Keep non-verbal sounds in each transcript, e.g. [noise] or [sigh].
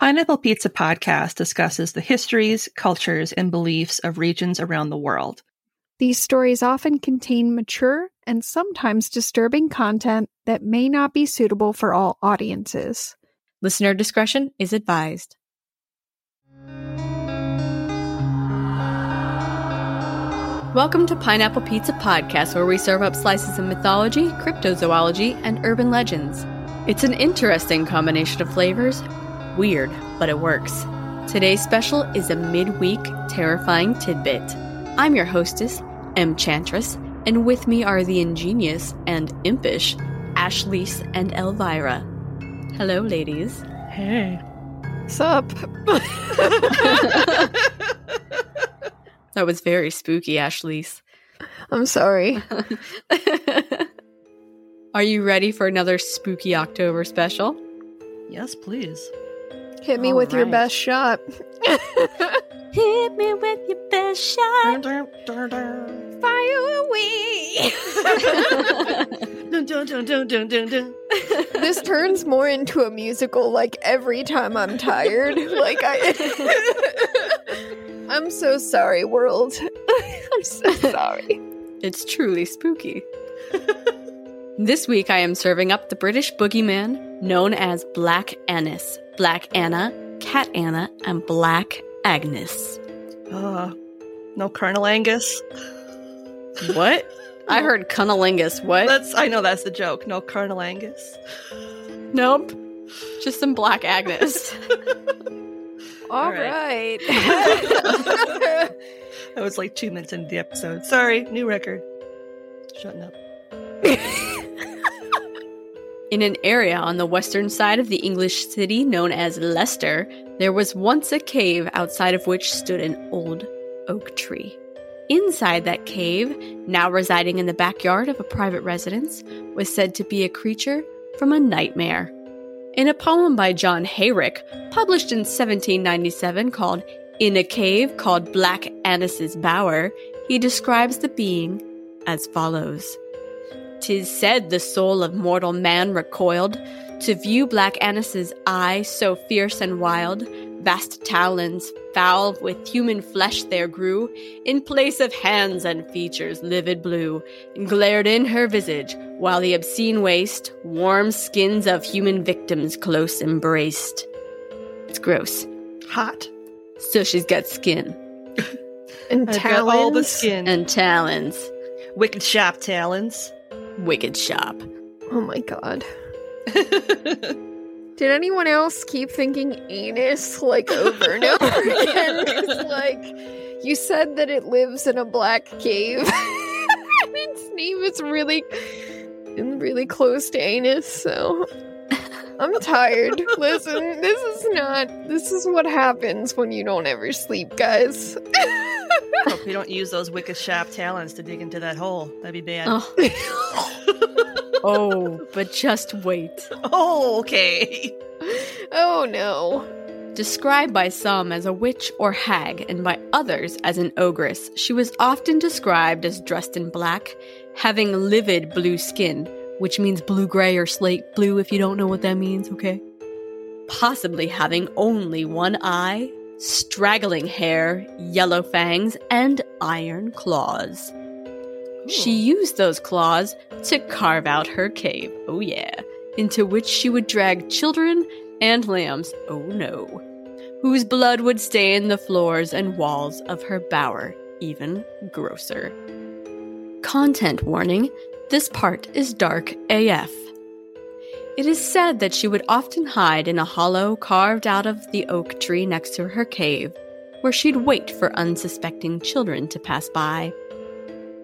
Pineapple Pizza Podcast discusses the histories, cultures, and beliefs of regions around the world. These stories often contain mature and sometimes disturbing content that may not be suitable for all audiences. Listener discretion is advised. Welcome to Pineapple Pizza Podcast, where we serve up slices of mythology, cryptozoology, and urban legends. It's an interesting combination of flavors Weird, but it works. Today's special is a midweek terrifying tidbit. I'm your hostess, M. Chantress, and with me are the ingenious and impish Ashley's and Elvira. Hello, ladies. Hey. Sup? [laughs] That was very spooky, Ashley's. I'm sorry. [laughs] Are you ready for another spooky October special? Yes, please. Hit me All with your best shot. [laughs] Hit me with your best shot. Fire away. [laughs] Dun, dun, dun, dun, dun, dun, dun. this turns more into a musical like every time I'm tired. [laughs] Like I I'm so sorry, world. I'm so sorry. It's truly spooky. this week I am serving up the British boogeyman known as Black Annis, Black Anna, Cat Anna, and Black Agnes. Uh, no Colonel Angus. What? I heard cunnilingus. What? That's I know that's the joke. No Colonel Angus. nope. Just some Black Agnes. [laughs] All right. right. [laughs] [laughs] That was like two minutes into the episode. Sorry, new record. Shutting up. In an area on the western side of the English city known as Leicester, there was once a cave outside of which stood an old oak tree. Inside that cave, now residing in the backyard of a private residence, was said to be a creature from a nightmare. In a poem by John Heyrick, published in 1797 called In a Cave Called Black Annis's Bower, he describes the being as follows. Tis said the soul of mortal man recoiled to view Black Annis's eye so fierce and wild. Vast talons, foul with human flesh there grew, in place of hands and features livid blue, and glared in her visage, while the obscene waist, warm skins of human victims close embraced. It's gross. Hot. So she's got skin [laughs] and I've got all the skin. and talons. Wicked sharp talons. Wicked sharp. Oh my god. [laughs] Did anyone else keep thinking anus like over and over [laughs] again? like, you said that it lives in a black cave. [laughs] and its name is really, really close to anus, so. I'm tired. Listen, this is not. This is what happens when you don't ever sleep, guys. Hope you don't use those wicked sharp talons to dig into that hole. That'd be bad. Oh. [laughs] oh, but just wait. Oh, okay. oh no. Described by some as a witch or hag, and by others as an ogress, she was often described as dressed in black, having livid blue skin, which means blue gray or slate blue if you don't know what that means, okay? Possibly having only one eye, straggling hair, yellow fangs, and iron claws. She used those claws to carve out her cave, oh yeah, into which she would drag children and lambs, oh no, whose blood would stain the floors and walls of her bower, even grosser. Content warning this part is dark AF. It is said that she would often hide in a hollow carved out of the oak tree next to her cave, where she'd wait for unsuspecting children to pass by.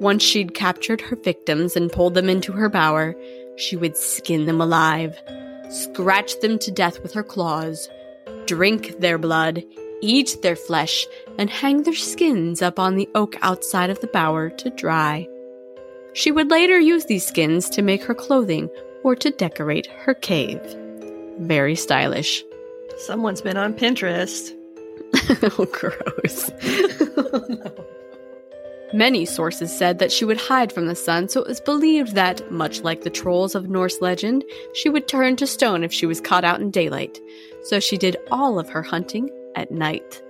Once she'd captured her victims and pulled them into her bower, she would skin them alive, scratch them to death with her claws, drink their blood, eat their flesh, and hang their skins up on the oak outside of the bower to dry. She would later use these skins to make her clothing or to decorate her cave. Very stylish. Someone's been on Pinterest. [laughs] oh, gross. No. Many sources said that she would hide from the sun, so it was believed that, much like the trolls of Norse legend, she would turn to stone if she was caught out in daylight. So she did all of her hunting at night.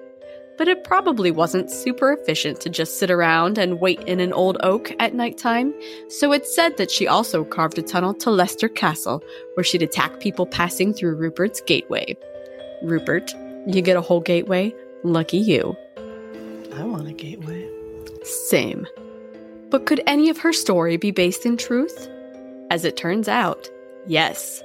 But it probably wasn't super efficient to just sit around and wait in an old oak at nighttime, so it's said that she also carved a tunnel to Leicester Castle, where she'd attack people passing through Rupert's gateway. Rupert, you get a whole gateway? Lucky you. I want a gateway. Same. But could any of her story be based in truth? As it turns out, yes.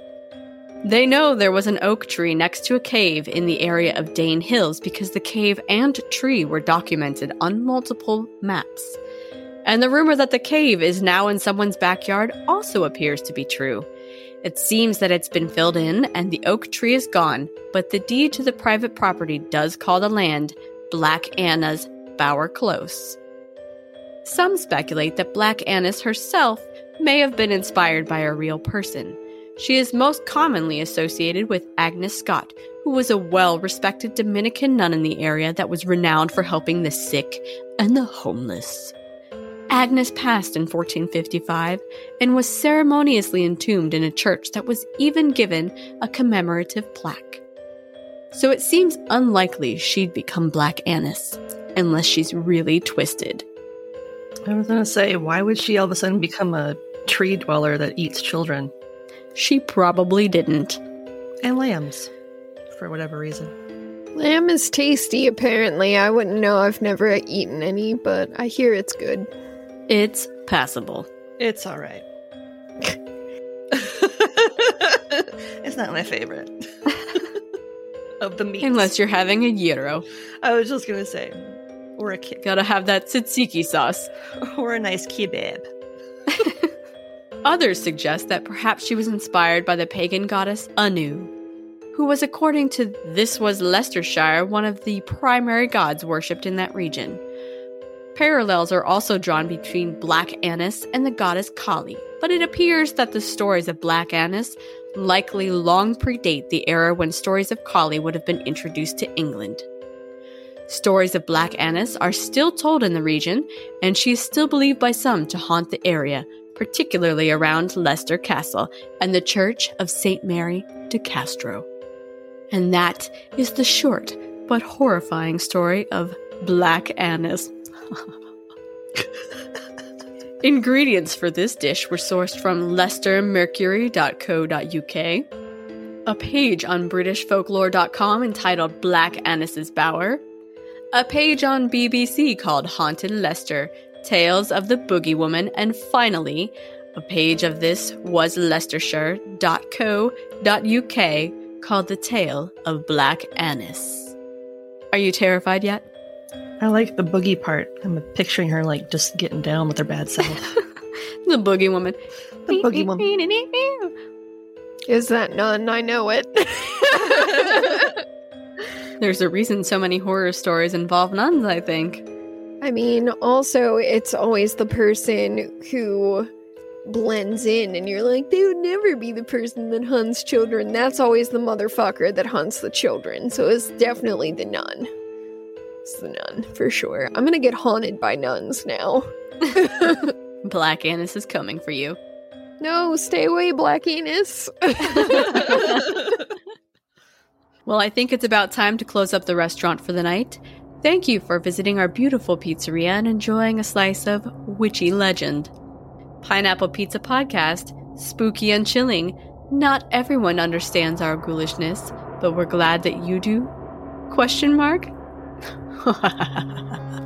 They know there was an oak tree next to a cave in the area of Dane Hills because the cave and tree were documented on multiple maps. And the rumor that the cave is now in someone's backyard also appears to be true. It seems that it's been filled in and the oak tree is gone, but the deed to the private property does call the land Black Anna's Bower Close. Some speculate that Black Annis herself may have been inspired by a real person. She is most commonly associated with Agnes Scott, who was a well respected Dominican nun in the area that was renowned for helping the sick and the homeless. Agnes passed in 1455 and was ceremoniously entombed in a church that was even given a commemorative plaque. So it seems unlikely she'd become Black Annis, unless she's really twisted. I was going to say, why would she all of a sudden become a tree dweller that eats children? She probably didn't. And lambs, for whatever reason. Lamb is tasty, apparently. I wouldn't know. I've never eaten any, but I hear it's good. It's passable. It's all right. [laughs] it's not my favorite [laughs] of the meat. Unless you're having a gyro. I was just going to say, or a kid, Gotta have that tzatziki sauce. [laughs] or a nice kebab. Others suggest that perhaps she was inspired by the pagan goddess Anu, who was, according to This Was Leicestershire, one of the primary gods worshipped in that region. Parallels are also drawn between Black Annis and the goddess Kali, but it appears that the stories of Black Annis likely long predate the era when stories of Kali would have been introduced to England. Stories of Black Annis are still told in the region, and she is still believed by some to haunt the area, particularly around Leicester Castle and the Church of St. Mary de Castro. And that is the short but horrifying story of Black Annis. [laughs] Ingredients for this dish were sourced from leicestermercury.co.uk, a page on BritishFolklore.com entitled Black Annis's Bower, a page on BBC called Haunted Leicester, Tales of the Boogie Woman, and finally, a page of this was Leicestershire.co.uk called The Tale of Black Annis. Are you terrified yet? I like the boogie part. I'm picturing her like just getting down with her bad self. [laughs] The Boogie Woman. The Boogie Woman. Is that none? I know it. [laughs] [laughs] There's a reason so many horror stories involve nuns, I think. I mean, also, it's always the person who blends in, and you're like, they would never be the person that hunts children. That's always the motherfucker that hunts the children. So it's definitely the nun. It's the nun, for sure. I'm gonna get haunted by nuns now. [laughs] Black Annis is coming for you. No, stay away, Black Enos. [laughs] Well, I think it's about time to close up the restaurant for the night. Thank you for visiting our beautiful pizzeria and enjoying a slice of witchy legend. Pineapple Pizza Podcast, spooky and chilling. Not everyone understands our ghoulishness, but we're glad that you do. Question mark? [laughs]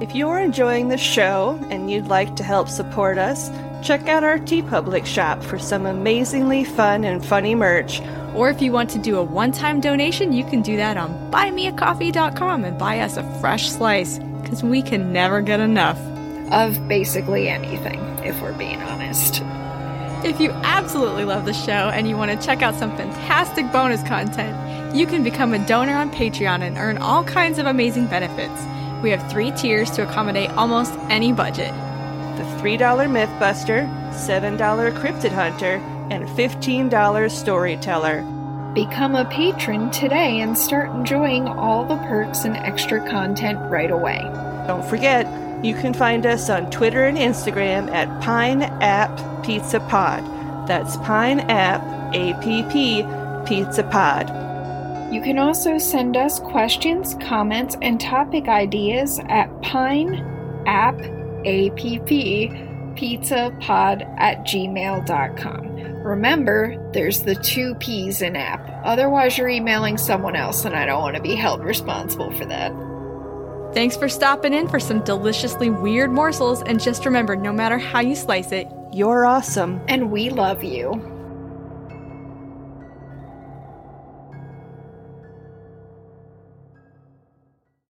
If you're enjoying the show and you'd like to help support us, check out our TeePublic shop for some amazingly fun and funny merch. Or if you want to do a one time donation, you can do that on buymeacoffee.com and buy us a fresh slice because we can never get enough. of basically anything, if we're being honest. If you absolutely love the show and you want to check out some fantastic bonus content, you can become a donor on Patreon and earn all kinds of amazing benefits. We have three tiers to accommodate almost any budget. The $3 Mythbuster, $7 Cryptid Hunter, and $15 Storyteller. Become a patron today and start enjoying all the perks and extra content right away. Don't forget, you can find us on Twitter and Instagram at Pine App Pizza Pod. That's Pine App APP Pizza Pod. You can also send us questions, comments, and topic ideas at Pine App APP Pizza Pod at gmail.com. Remember, there's the two P's in app. Otherwise, you're emailing someone else, and I don't want to be held responsible for that. Thanks for stopping in for some deliciously weird morsels, and just remember no matter how you slice it, You're awesome. And we love you.